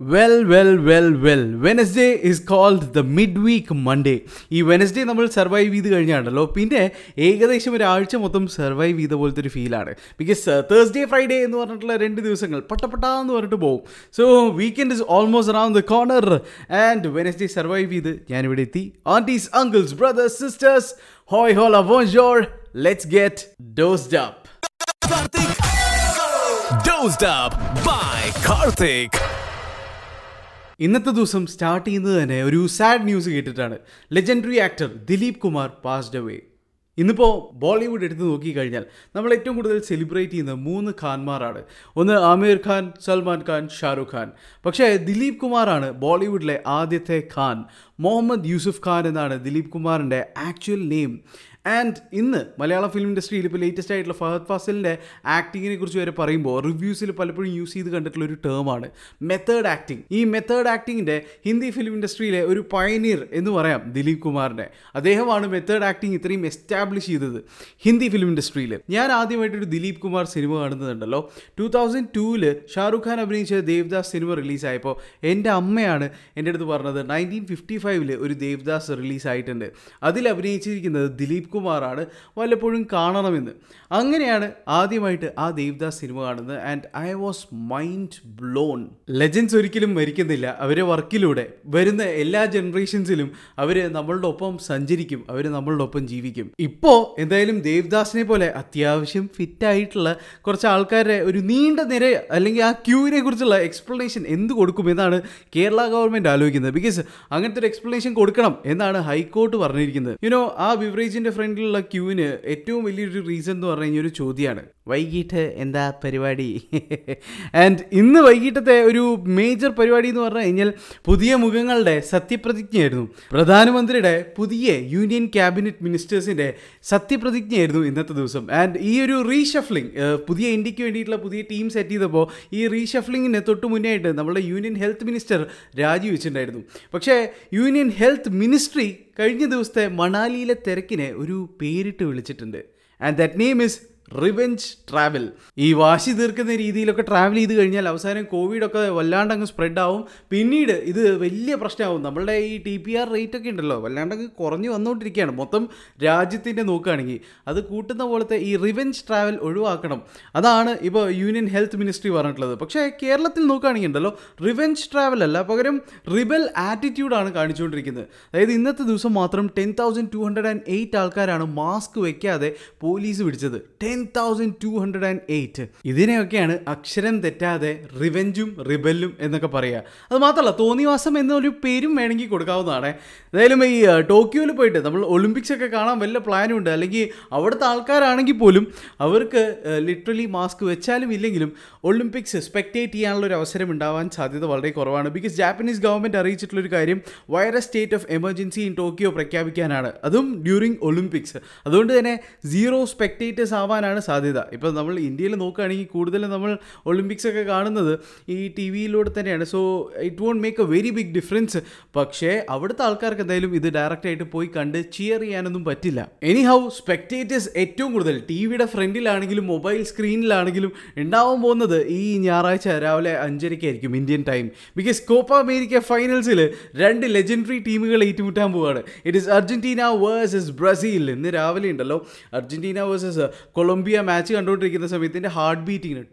Well well well well Wednesday is called the mid week Monday ഈ Wednesday നമ്മൾ survive ചെയ്ത് കഴിഞ്ഞാണല്ലോ. പിന്നെ ഏകദേശം ഒരാഴ്ച മൊത്തം സർവൈവ് ചെയ്ത പോലത്തെ ഒരു ഫീലാണ് ബിക്കോസ് തേഴ്സ്ഡേ ഫ്രൈഡേ എന്ന് പറഞ്ഞിട്ടുള്ള രണ്ട് ദിവസങ്ങൾ പട്ടപ്പെട്ടാന്ന് പറഞ്ഞിട്ട് പോകും so weekend is almost around the corner and Wednesday survive ചെയ്ത് ഞാനിവിടെ എത്തി. Aunties uncles brothers sisters hoy hola bonjour let's get dosed up Dozed up by Karthik. ഇന്നത്തെ ദിവസം സ്റ്റാർട്ട് ചെയ്യുന്നത് തന്നെ ഒരു sad news കേട്ടിട്ടാണ്. Legendary actor Dilip Kumar passed away ഇന്നിപ്പോൾ ബോളിവുഡ് എടുത്ത് നോക്കിക്കഴിഞ്ഞാൽ നമ്മൾ ഏറ്റവും കൂടുതൽ സെലിബ്രേറ്റ് ചെയ്യുന്ന മൂന്ന് ഖാൻമാരാണ്. ഒന്ന് ആമിർ ഖാൻ സൽമാൻ ഖാൻ ഷാറുഖ് ഖാൻ. പക്ഷേ ദിലീപ് കുമാറാണ് ബോളിവുഡിലെ ആദ്യത്തെ ഖാൻ. മുഹമ്മദ് യൂസുഫ് ഖാൻ എന്നാണ് ദിലീപ് കുമാറിന്റെ ആക്ച്വൽ നെയിം ആൻഡ് ഇന്ന് മലയാള ഫിലിം ഇൻഡസ്ട്രിയിൽ ഇപ്പോൾ ലേറ്റസ്റ്റ് ആയിട്ടുള്ള ഫഹദ് ഫാസിലിന്റെ ആക്ടിങ്ങിനെ കുറിച്ച് വരെ പറയുമ്പോൾ റിവ്യൂസിൽ പലപ്പോഴും യൂസ് ചെയ്ത് കണ്ടിട്ടുള്ള ഒരു ടേമാണ് മെത്തേഡ് ആക്ടിങ് ഈ മെത്തേഡ് ആക്ടിങ്ങിന്റെ ഹിന്ദി ഫിലിം ഇൻഡസ്ട്രിയിലെ ഒരു പയനീർ എന്ന് പറയാം ദിലീപ് കുമാറിനെ. അദ്ദേഹമാണ് മെത്തേഡ് ആക്ടിങ് ഇത്രയും എസ്റ്റാബ്ലിഷ് ചെയ്തത് ഹിന്ദി ഫിലിം ഇൻഡസ്ട്രിയിൽ ഞാൻ ആദ്യമായിട്ടൊരു ദിലീപ് കുമാർ സിനിമ കാണുന്നുണ്ടല്ലോ. ടൂ തൗസൻഡ് ടൂവിൽ ഷാറുഖ് ഖാൻ അഭിനയിച്ച ദേവദാസ് സിനിമ റിലീസായപ്പോൾ എന്റെ അമ്മയാണ് എന്റെ അടുത്ത് പറഞ്ഞത് നയന്റീൻ ഫിഫ്റ്റി ഫൈവിൽ ഒരു ദേവദാസ് റിലീസായിട്ടുണ്ട് അതിൽ അഭിനയിച്ചിരിക്കുന്നത് ദിലീപ് കുമാറാണ് വല്ലപ്പോഴും കാണണമെന്ന്. അങ്ങനെയാണ് ആദ്യമായിട്ട് ആ ദേവ്ദാസ് സിനിമ കാണുന്നത്. And I was mind blown legends ഒരിക്കലും മരിക്കുന്നില്ല. അവരെ വർക്കിലൂടെ വരുന്ന എല്ലാ ജനറേഷൻസിലും അവർ നമ്മളുടെ ഒപ്പം സഞ്ചരിക്കും. അവർ നമ്മളുടെ ഒപ്പം ജീവിക്കും. ഇപ്പോൾ എന്തായാലും ദേവ്ദാസിനെ പോലെ അത്യാവശ്യം ഫിറ്റായിട്ടുള്ള കുറച്ച് ആൾക്കാരുടെ ഒരു നീണ്ട നിര അല്ലെങ്കിൽ ആ ക്യൂവിനെ കുറിച്ചുള്ള എക്സ്പ്ലനേഷൻ എന്ത് കൊടുക്കും എന്നാണ് കേരള ഗവൺമെന്റ് ആലോചിക്കുന്നത്. ബിക്കോസ് അങ്ങനത്തെ ഒരു എക്സ്പ്ലനേഷൻ കൊടുക്കണം എന്നാണ് ഹൈക്കോർട്ട് പറഞ്ഞിരിക്കുന്നത്. യുനോ ആ ബിവറേജിന്റെ ഫ്രണ്ടിലുള്ള ക്യൂവിന് ഏറ്റവും വലിയൊരു റീസൺ എന്ന് പറഞ്ഞു ഒരു ചോദ്യമാണ്. വൈകിട്ട് എന്താ പരിപാടി? ആൻഡ് ഇന്ന് വൈകിട്ടത്തെ ഒരു മേജർ പരിപാടി എന്ന് പറഞ്ഞു കഴിഞ്ഞാൽ പുതിയ മുഖങ്ങളുടെ സത്യപ്രതിജ്ഞയായിരുന്നു. പ്രധാനമന്ത്രിയുടെ പുതിയ യൂണിയൻ ക്യാബിനറ്റ് മിനിസ്റ്റേഴ്സിന്റെ സത്യപ്രതിജ്ഞയായിരുന്നു ഇന്നത്തെ ദിവസം. ആൻഡ് ഈ ഒരു റീഷഫ്ലിംഗ് പുതിയ ഇന്ത്യയ്ക്ക് വേണ്ടിയിട്ടുള്ള പുതിയ ടീം സെറ്റ് ചെയ്തപ്പോൾ ഈ റീഷഫ്ലിങ്ങിന് തൊട്ട് മുന്നേ നമ്മുടെ യൂണിയൻ ഹെൽത്ത് മിനിസ്റ്റർ രാജിവെച്ചിട്ടുണ്ടായിരുന്നു. പക്ഷേ യൂണിയൻ ഹെൽത്ത് മിനിസ്ട്രി കഴിഞ്ഞ ദിവസത്തെ മണാലിയിലെ തിരക്കിനെ ഒരു പേരിട്ട് വിളിച്ചിട്ടുണ്ട്. And that name is revenge travel ഈ വാശി തീർക്കുന്ന രീതിയിലൊക്കെ ട്രാവൽ ചെയ്ത് കഴിഞ്ഞാൽ അവസാനം കോവിഡൊക്കെ വല്ലാണ്ട് അങ്ങ് സ്പ്രെഡ് ആവും. പിന്നീട് ഇത് വലിയ പ്രശ്നമാവും. നമ്മളുടെ ഈ ടി പി ആർ റേറ്റ് ഒക്കെ ഉണ്ടല്ലോ. വല്ലാണ്ട് അങ്ങ് കുറഞ്ഞു വന്നുകൊണ്ടിരിക്കുകയാണ്. മൊത്തം രാജ്യത്തിന്റെ നോക്കുകയാണെങ്കിൽ അത് കൂട്ടുന്ന പോലത്തെ ഈ റിവെഞ്ച് ട്രാവൽ ഒഴിവാക്കണം. അതാണ് ഇപ്പോൾ യൂണിയൻ ഹെൽത്ത് മിനിസ്ട്രി പറഞ്ഞിട്ടുള്ളത്. പക്ഷേ കേരളത്തിൽ നോക്കുകയാണെങ്കിൽ ഉണ്ടല്ലോ റിവെഞ്ച് ട്രാവൽ അല്ല പകരം റിബൽ ആറ്റിറ്റ്യൂഡാണ് കാണിച്ചുകൊണ്ടിരിക്കുന്നത്. അതായത് ഇന്നത്തെ ദിവസം മാത്രം ten thousand two hundred and eight ആൾക്കാരാണ് മാസ്ക് വയ്ക്കാതെ പോലീസ് പിടിച്ചത്. ടെൻ തൗസൻഡ് ഇതിനെയൊക്കെയാണ് അക്ഷരം തെറ്റാതെ റിവെഞ്ചും റിബല്ലും എന്നൊക്കെ പറയുക. അത് മാത്രമല്ല തോന്നിവാസം എന്നൊരു പേരും വേണമെങ്കിൽ കൊടുക്കാവുന്നതാണ്. എന്തായാലും ഈ ടോക്കിയോയിൽ പോയിട്ട് നമ്മൾ ഒളിമ്പിക്സ് ഒക്കെ കാണാൻ വല്ല പ്ലാനും ഉണ്ട്? അല്ലെങ്കിൽ അവിടുത്തെ ആൾക്കാരാണെങ്കിൽ പോലും അവർക്ക് ലിറ്ററലി മാസ്ക് വെച്ചാലും ഇല്ലെങ്കിലും ഒളിമ്പിക്സ് സ്പെക്ടേറ്റ് ചെയ്യാനുള്ള ഒരു അവസരം ഉണ്ടാവാൻ സാധ്യത വളരെ കുറവാണ്. ബിക്കോസ് ജാപ്പനീസ് ഗവൺമെന്റ് അറിയിച്ചിട്ടുള്ളൊരു കാര്യം virus state of emergency in Tokyo പ്രഖ്യാപിക്കാനാണ്. അതും ഡ്യൂറിങ് ഒളിമ്പിക്സ് അതുകൊണ്ട് തന്നെ സീറോ സ്പെക്ടേറ്റേഴ്സ് ആവാനാണ് സാധ്യത. ഇപ്പോൾ നമ്മൾ ഇന്ത്യയിൽ നോക്കുകയാണെങ്കിൽ കൂടുതലും നമ്മൾ ഒളിമ്പിക്സ് ഒക്കെ കാണുന്നത് ഈ ടി വിയിലൂടെ തന്നെയാണ്. So it won't make a very big difference പക്ഷേ അവിടുത്തെ ആൾക്കാർക്ക് എന്തായാലും ഇത് ഡയറക്റ്റായിട്ട് പോയി കണ്ട് ചിയർ ചെയ്യാനൊന്നും പറ്റില്ല. എനി ഹൗ സ്പെക്ടേറ്റേഴ്സ് ഏറ്റവും കൂടുതൽ ടി വിയുടെ ഫ്രണ്ടിലാണെങ്കിലും മൊബൈൽ സ്ക്രീനിലാണെങ്കിലും ഉണ്ടാവാൻ പോകുന്നത് ഈ ഞായറാഴ്ച രാവിലെ അഞ്ചരയ്ക്കായിരിക്കും Indian time because Copa America ഫൈനൽസിൽ രണ്ട് ലെജൻഡറി ടീമുകൾ ഏറ്റുമുട്ടാൻ പോവുകയാണ് it is Argentina versus Brazil ഇന്ന് രാവിലെ ഉണ്ടല്ലോ. അർജന്റീന വേഴ്സസ് കൊളംബിയ മാച്ച് കണ്ടുകൊണ്ടിരിക്കുന്ന സമയത്ത് എന്റെ ഹാർട്ട് ബീറ്റിങ്ങിന്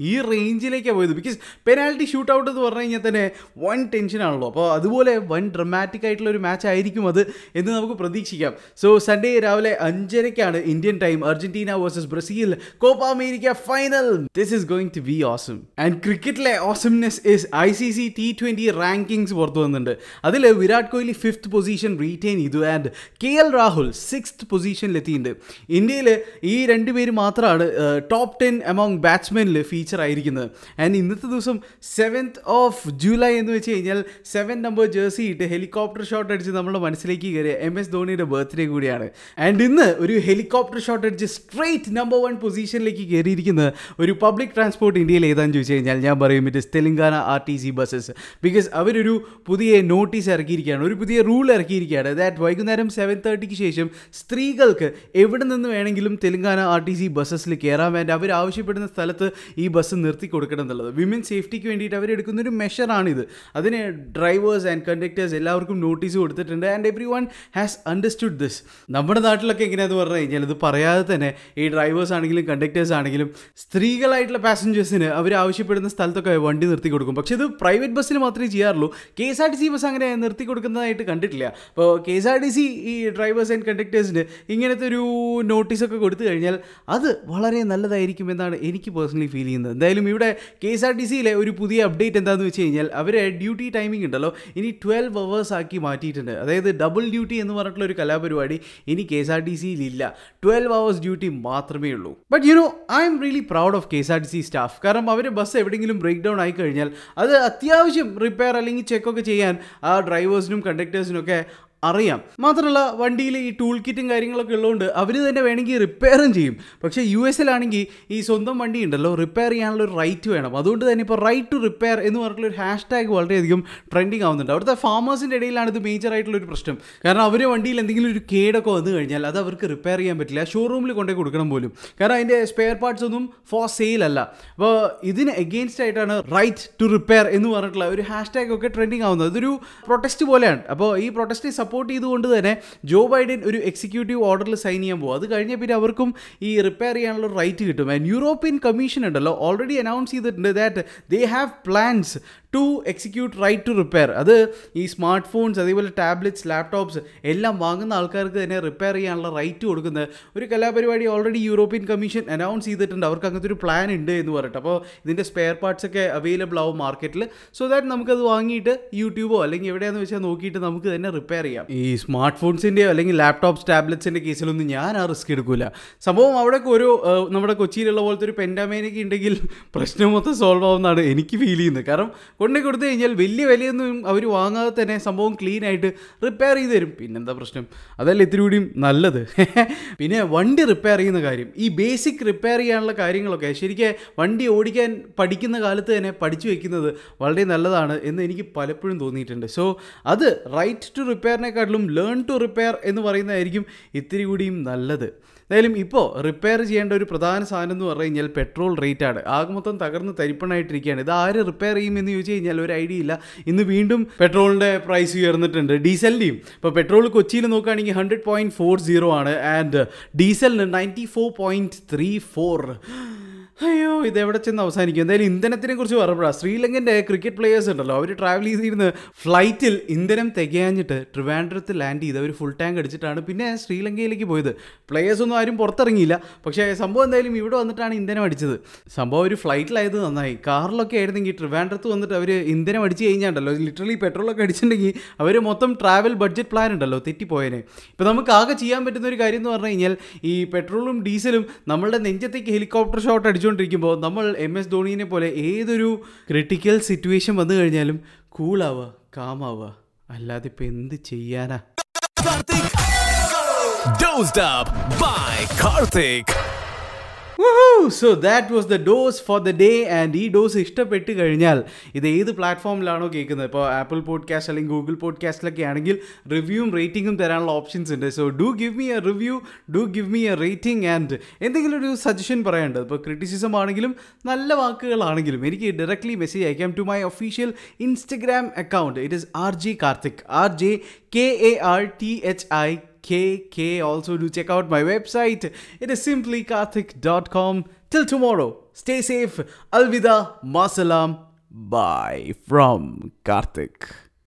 ഈ റേഞ്ചിലേക്കാണ് പോയത്. ബിക്കോസ് പെനാൽറ്റി ഷൂട്ട് ഔട്ട് എന്ന് പറഞ്ഞു കഴിഞ്ഞാൽ തന്നെ വൺ ടെൻഷനാണല്ലോ അപ്പോൾ അതുപോലെ വൺ ഡ്രമാറ്റിക് ആയിട്ടുള്ള ഒരു മാച്ച് ആയിരിക്കും അത് എന്ന് നമുക്ക് പ്രതീക്ഷിക്കാം. സോ സൺഡേ രാവിലെ അഞ്ചരയ്ക്കാണ് Indian time Argentina versus Brazil Copa America final this is going to be awesome and ക്രിക്കറ്റിലെ awesomeness is I C C T twenty rankings പുറത്തു വന്നിട്ടുണ്ട്. അതിൽ Virat Kohli fifth position retain ചെയ്തു. And K L Rahul sixth പൊസിഷനിലെത്തിയിട്ടുണ്ട് ഇന്ത്യയിൽ ഈ രണ്ടുപേര് മാത്രമാണ് top ten among ബാറ്റ്സ്മെനിൽ ഫീച്ചർ ആയിരിക്കുന്നത്. ആൻഡ് ഇന്നത്തെ ദിവസം സെവൻത്ത് ഓഫ് ജൂലൈ എന്ന് വെച്ച് കഴിഞ്ഞാൽ സെവൻ നമ്പർ ജേഴ്സി ഇട്ട് ഹെലികോപ്റ്റർ ഷോട്ട് അടിച്ച് നമ്മുടെ മനസ്സിലേക്ക് കയറിയ എം എസ് ധോണിയുടെ ബർത്ത്ഡേ കൂടിയാണ്. ആൻഡ് ഇന്ന് ഒരു ഹെലികോപ്റ്റർ ഷോട്ട് അടിച്ച് സ്ട്രെയിറ്റ് നമ്പർ വൺ പൊസിഷനിലേക്ക് കയറിയിരിക്കുന്നത് ഒരു പബ്ലിക് ട്രാൻസ്പോർട്ട് ഇന്ത്യയിൽ ഏതാണെന്ന് ചോദിച്ചു കഴിഞ്ഞാൽ ഞാൻ പറയും it is Telangana R T C buses because അവരൊരു പുതിയ നോട്ടീസ് ഇറക്കിയിരിക്കുകയാണ്. ഒരു പുതിയ റൂൾ ഇറക്കിയിരിക്കുകയാണ്. ദാറ്റ് വൈകുന്നേരം സെവൻ തേർട്ടിക്ക് ശേഷം സ്ത്രീകൾക്ക് എവിടെ നിന്ന് വേണമെങ്കിലും തെലങ്കാന ആർ ടി സി ബസ്സസിൽ കയറാൻ വേണ്ടി അവർ ആവശ്യപ്പെടുന്ന സ്ഥലത്ത് ഈ ബസ് നിർത്തി കൊടുക്കണം എന്നുള്ളത്. വിമൻ സേഫ്റ്റിക്ക് വേണ്ടിയിട്ട് അവരെടുക്കുന്ന ഒരു മെഷറാണിത് അതിന് ഡ്രൈവേഴ്സ് ആൻഡ് കണ്ടക്ടേഴ്സ് എല്ലാവർക്കും നോട്ടീസ് കൊടുത്തിട്ടുണ്ട്. And every one has understood this നമ്മുടെ നാട്ടിലൊക്കെ എങ്ങനെയാന്ന് പറഞ്ഞു കഴിഞ്ഞാൽ ഇത് പറയാതെ തന്നെ ഈ ഡ്രൈവേഴ്സ് ആണെങ്കിലും കണ്ടക്ടേഴ്സ് ആണെങ്കിലും സ്ത്രീകളായിട്ടുള്ള പാസഞ്ചേഴ്സിന് അവർ ആവശ്യപ്പെടുന്ന സ്ഥലത്തൊക്കെ വണ്ടി നിർത്തി കൊടുക്കും. പക്ഷേ ഇത് പ്രൈവറ്റ് ബസ്സിന് മാത്രമേ ചെയ്യാറുള്ളൂ. K S R T C bus അങ്ങനെ നിർത്തി കൊടുക്കുന്നതായിട്ട് കണ്ടിട്ടില്ല. അപ്പോൾ K S R T C ഈ ഡ്രൈവേഴ്സ് ആൻഡ് കണ്ടക്ടേഴ്സിന് ഇങ്ങനത്തെ ഒരു നോട്ടീസൊക്കെ കൊടുത്തു കഴിഞ്ഞാൽ അത് വളരെ നല്ലതായിരിക്കും എന്നാണ് എനിക്ക് പേഴ്സണലി ഫീൽ ചെയ്യുന്നത്. എന്തായാലും ഇവിടെ കെ എസ് ആർ ടി സിയിലെ ഒരു പുതിയ അപ്ഡേറ്റ് എന്താണെന്ന് വെച്ച് കഴിഞ്ഞാൽ അവരെ ഡ്യൂട്ടി ടൈമിംഗ് ഉണ്ടല്ലോ. ഇനി ട്വൽവ് അവേഴ്സ് ആക്കി മാറ്റിയിട്ടുണ്ട്. അതായത് ഡബിൾ ഡ്യൂട്ടി എന്ന് പറഞ്ഞിട്ടുള്ള ഒരു കലാപരിപാടി ഇനി കെ എസ് ആർ ടി സിയിൽ ഇല്ല ട്വൽവ് അവേഴ്സ് ഡ്യൂട്ടി മാത്രമേ ഉള്ളൂ. But you know I'm really proud of K S R T C staff കാരണം അവർ ബസ് എവിടെയെങ്കിലും ബ്രേക്ക് ഡൗൺ ആയി കഴിഞ്ഞാൽ അത് അത്യാവശ്യം റിപ്പയർ അല്ലെങ്കിൽ ചെക്കൊക്കെ ചെയ്യാൻ ആ ഡ്രൈവേഴ്സിനും കണ്ടക്ടേഴ്സിനും ഒക്കെ അറിയാം. മാത്രമല്ല വണ്ടിയിൽ ഈ ടൂൾ കിറ്റും കാര്യങ്ങളൊക്കെ ഉള്ളതുകൊണ്ട് അവർ തന്നെ വേണമെങ്കിൽ റിപ്പയറും ചെയ്യും. പക്ഷേ യു എസിലാണെങ്കിൽ ഈ സ്വന്തം വണ്ടി ഉണ്ടല്ലോ റിപ്പയർ ചെയ്യാനുള്ള ഒരു റൈറ്റ് വേണം. അതുകൊണ്ട് തന്നെ ഇപ്പോൾ റൈറ്റ് ടു റിപ്പയർ എന്ന് പറഞ്ഞിട്ടുള്ള ഒരു ഹാഷ് ടാഗ് വളരെയധികം ട്രെൻഡിങ് ആവുന്നുണ്ട്. അവിടുത്തെ ഫാമേഴ്സിന്റെ ഇടയിലാണ് ഇത് മേജർ ആയിട്ടുള്ള ഒരു പ്രശ്നം. കാരണം അവർ വണ്ടിയിൽ എന്തെങ്കിലും ഒരു കേടൊക്കെ വന്നു കഴിഞ്ഞാൽ അത് അവർക്ക് റിപ്പയർ ചെയ്യാൻ പറ്റില്ല. ഷോറൂമിൽ കൊണ്ടുപോയി കൊടുക്കണം പോലും. കാരണം അതിന്റെ സ്പെയർ പാർട്സ് ഒന്നും ഫോർ സെയിൽ അല്ല. അപ്പോൾ ഇതിന് എഗെയിൻസ്റ്റ് ആയിട്ടാണ് റൈറ്റ് ടു റിപ്പയർ എന്ന് പറഞ്ഞിട്ടുള്ള ഒരു ഹാഷ് ടാഗ് ഒക്കെ ട്രെൻഡിങ് ആവുന്നത്. ഇതൊരു പ്രൊട്ടസ്റ്റ് പോലെയാണ്. അപ്പോൾ ഈ പ്രൊട്ടസ്റ്റ് സപ്പോർട്ട് ചെയ്തുകൊണ്ട് തന്നെ ജോ ബൈഡൻ ഒരു എക്സിക്യൂട്ടീവ് ഓർഡറിൽ സൈൻ ചെയ്യാൻ പോകും അത് കഴിഞ്ഞ പിന്നെ അവർക്കും ഈ റിപ്പയർ ചെയ്യാനുള്ള റൈറ്റ് കിട്ടും. ആൻഡ് യൂറോപ്യൻ കമ്മീഷൻ ഉണ്ടല്ലോ ഓൾറെഡി അനൗൺസ് ചെയ്തിട്ടുണ്ട് that they have plans to execute right to repair അത് ഈ സ്മാർട്ട് ഫോൺസ് അതേപോലെ ടാബ്ലറ്റ്സ് ലാപ്ടോപ്സ് എല്ലാം വാങ്ങുന്ന ആൾക്കാർക്ക് തന്നെ റിപ്പയർ ചെയ്യാനുള്ള റൈറ്റ് കൊടുക്കുന്ന ഒരു കലാപരിപാടി ഓൾറെഡി യൂറോപ്യൻ കമ്മീഷൻ അനൗൺസ് ചെയ്തിട്ടുണ്ട്. അവർക്ക് അങ്ങനത്തെ ഒരു പ്ലാൻ ഉണ്ട് എന്ന് പറഞ്ഞിട്ട്. അപ്പോൾ ഇതിന്റെ സ്പെയർ പാർട്സ് ഒക്കെ അവൈലബിൾ ആവും മാർക്കറ്റിൽ സോ ദാറ്റ് നമുക്കത് വാങ്ങിയിട്ട് യൂട്യൂബോ അല്ലെങ്കിൽ എവിടെയാണെന്ന് വെച്ചാൽ നോക്കിയിട്ട് നമുക്ക് തന്നെ റിപ്പയർ ചെയ്യാം. ഈ സ്മാർട്ട് ഫോൺസിന്റെയോ അല്ലെങ്കിൽ ലാപ്ടോപ്സ് ടാബ്ലറ്റ്സിന്റെ കേസിലൊന്നും ഞാൻ ആ റിസ്ക് എടുക്കില്ല സംഭവം അവിടെ ഒരു നമ്മുടെ കൊച്ചിയിലുള്ള പോലത്തെ ഒരു പെൻഡാമേനൊക്കെ ഉണ്ടെങ്കിൽ പ്രശ്നം മൊത്തം സോൾവ് ആവുന്നതാണ് എനിക്ക് ഫീൽ ചെയ്യുന്നത്. കാരണം കൊണ്ടു കൊടുത്തു കഴിഞ്ഞാൽ വലിയ വിലയൊന്നും അവർ വാങ്ങാതെ തന്നെ സംഭവം ക്ലീൻ ആയിട്ട് റിപ്പയർ ചെയ്ത് തരും. പിന്നെന്താ പ്രശ്നം? അതല്ല ഇത്തിരി കൂടിയും നല്ലത്. പിന്നെ വണ്ടി റിപ്പയർ ചെയ്യുന്ന കാര്യം. ഈ ബേസിക് റിപ്പയർ ചെയ്യാനുള്ള കാര്യങ്ങളൊക്കെ ശരിക്കും വണ്ടി ഓടിക്കാൻ പഠിക്കുന്ന കാലത്ത് തന്നെ പഠിച്ചു വെക്കുന്നത് വളരെ നല്ലതാണ് എന്ന് എനിക്ക് പലപ്പോഴും തോന്നിയിട്ടുണ്ട്. സോ അത് റൈറ്റ് ടു റിപ്പയറിനെക്കാട്ടിലും ലേൺ ടു റിപ്പയർ എന്ന് പറയുന്നതായിരിക്കും ഇത്തിരി കൂടിയും നല്ലത്. എന്തായാലും ഇപ്പോൾ റിപ്പയർ ചെയ്യേണ്ട ഒരു പ്രധാന സാധനം എന്ന് പറഞ്ഞു കഴിഞ്ഞാൽ പെട്രോൾ റേറ്റ് ആണ്. ആകെ മൊത്തം തകർന്ന് തരിപ്പണായിട്ടിരിക്കുകയാണ്. ഇത് ആര് റിപ്പയർ ചെയ്യും എന്ന് ചോദിച്ചു കഴിഞ്ഞാൽ ഒരു ഐഡിയ ഇല്ല. ഇന്ന് വീണ്ടും പെട്രോളിന്റെ പ്രൈസ് ഉയർന്നിട്ടുണ്ട്. ഡീസലിന്റെയും ഇപ്പോൾ പെട്രോൾ കൊച്ചിയിൽ നോക്കുകയാണെങ്കിൽ ഹൺഡ്രഡ് പോയിന്റ് ഫോർ സീറോ ആണ്. ആൻഡ് ഡീസലിന് ninety four point three four അയ്യോ ഇത് എവിടെ ചെന്ന് അവസാനിക്കും? എന്തായാലും ഇന്ധനത്തിനെ കുറിച്ച് പറയുമ്പോഴാണ് ശ്രീലങ്കന്റെ ക്രിക്കറ്റ് പ്ലേയേഴ്സ് ഉണ്ടല്ലോ അവർ ട്രാവൽ ചെയ്തിരുന്ന ഫ്ലൈറ്റിൽ ഇന്ധനം തികയാഞ്ഞിട്ട് ട്രിവാൻഡ്രത്ത് ലാൻഡ് ചെയ്ത് അവർ ഫുൾ ടാങ്ക് അടിച്ചിട്ടാണ് പിന്നെ ശ്രീലങ്കയിലേക്ക് പോയത്. പ്ലേയേഴ്സ് ഒന്നും ആരും പുറത്തിറങ്ങിയില്ല. പക്ഷേ സംഭവം എന്തായാലും ഇവിടെ വന്നിട്ടാണ് ഇന്ധനം അടിച്ചത്. സംഭവം ഒരു ഫ്ലൈറ്റിലായത് നന്നായി. കാറിലൊക്കെ ആയിരുന്നെങ്കിൽ ട്രിവാൻഡ്രത്ത് വന്നിട്ട് അവർ ഇന്ധനം അടിച്ച് കഴിഞ്ഞാണ്ടല്ലോ ലിറ്ററലി പെട്രോളൊക്കെ അടിച്ചിട്ടുണ്ടെങ്കിൽ അവർ മൊത്തം ട്രാവൽ ബഡ്ജറ്റ് പ്ലാൻ ഉണ്ടല്ലോ തെറ്റിപ്പോയനെ. ഇപ്പോൾ നമുക്ക് ആകെ ചെയ്യാൻ പറ്റുന്ന ഒരു കാര്യം എന്ന് പറഞ്ഞു കഴിഞ്ഞാൽ ഈ പെട്രോളും ഡീസലും നമ്മളുടെ നെഞ്ചത്തേക്ക് ഹെലികോപ്റ്റർ ഷോട്ട് അടിച്ചുകൊണ്ടിരിക്കുമ്പോൾ നമ്മൾ എം എസ് ധോണിനെ പോലെ ഏതൊരു ക്രിട്ടിക്കൽ സിറ്റുവേഷൻ വന്നു കഴിഞ്ഞാലും കൂളാവുക കാമാവുക അല്ലാതെ ഇപ്പം എന്ത് ചെയ്യാനാ? Dozed up by Karthik. So that was the dose for the day and ഈ ഡോസ് ഇഷ്ടപ്പെട്ട് കഴിഞ്ഞാൽ ഇത് ഏത് പ്ലാറ്റ്ഫോമിലാണോ കേൾക്കുന്നത്? ഇപ്പോൾ ആപ്പിൾ പോഡ്കാസ്റ്റ് അല്ലെങ്കിൽ ഗൂഗിൾ പോഡ്കാസ്റ്റിലൊക്കെ ആണെങ്കിൽ റിവ്യൂവും റേറ്റിംഗും തരാനുള്ള ഓപ്ഷൻസ് ഉണ്ട്. So do give me a review do give me a rating and എന്തെങ്കിലും ഒരു സജഷൻ പറയേണ്ടത് ഇപ്പോൾ ക്രിറ്റിസിസം ആണെങ്കിലും നല്ല വാക്കുകളാണെങ്കിലും എനിക്ക് ഡയറക്ട്ലി മെസ്സേജ് അയക്കാം. To my official Instagram account it is R G Karthik R J K A R T H I KK. Also, do check out my website. It is simply karthik.com. Till tomorrow, stay safe. Alvida, Masalam. Bye from Karthik.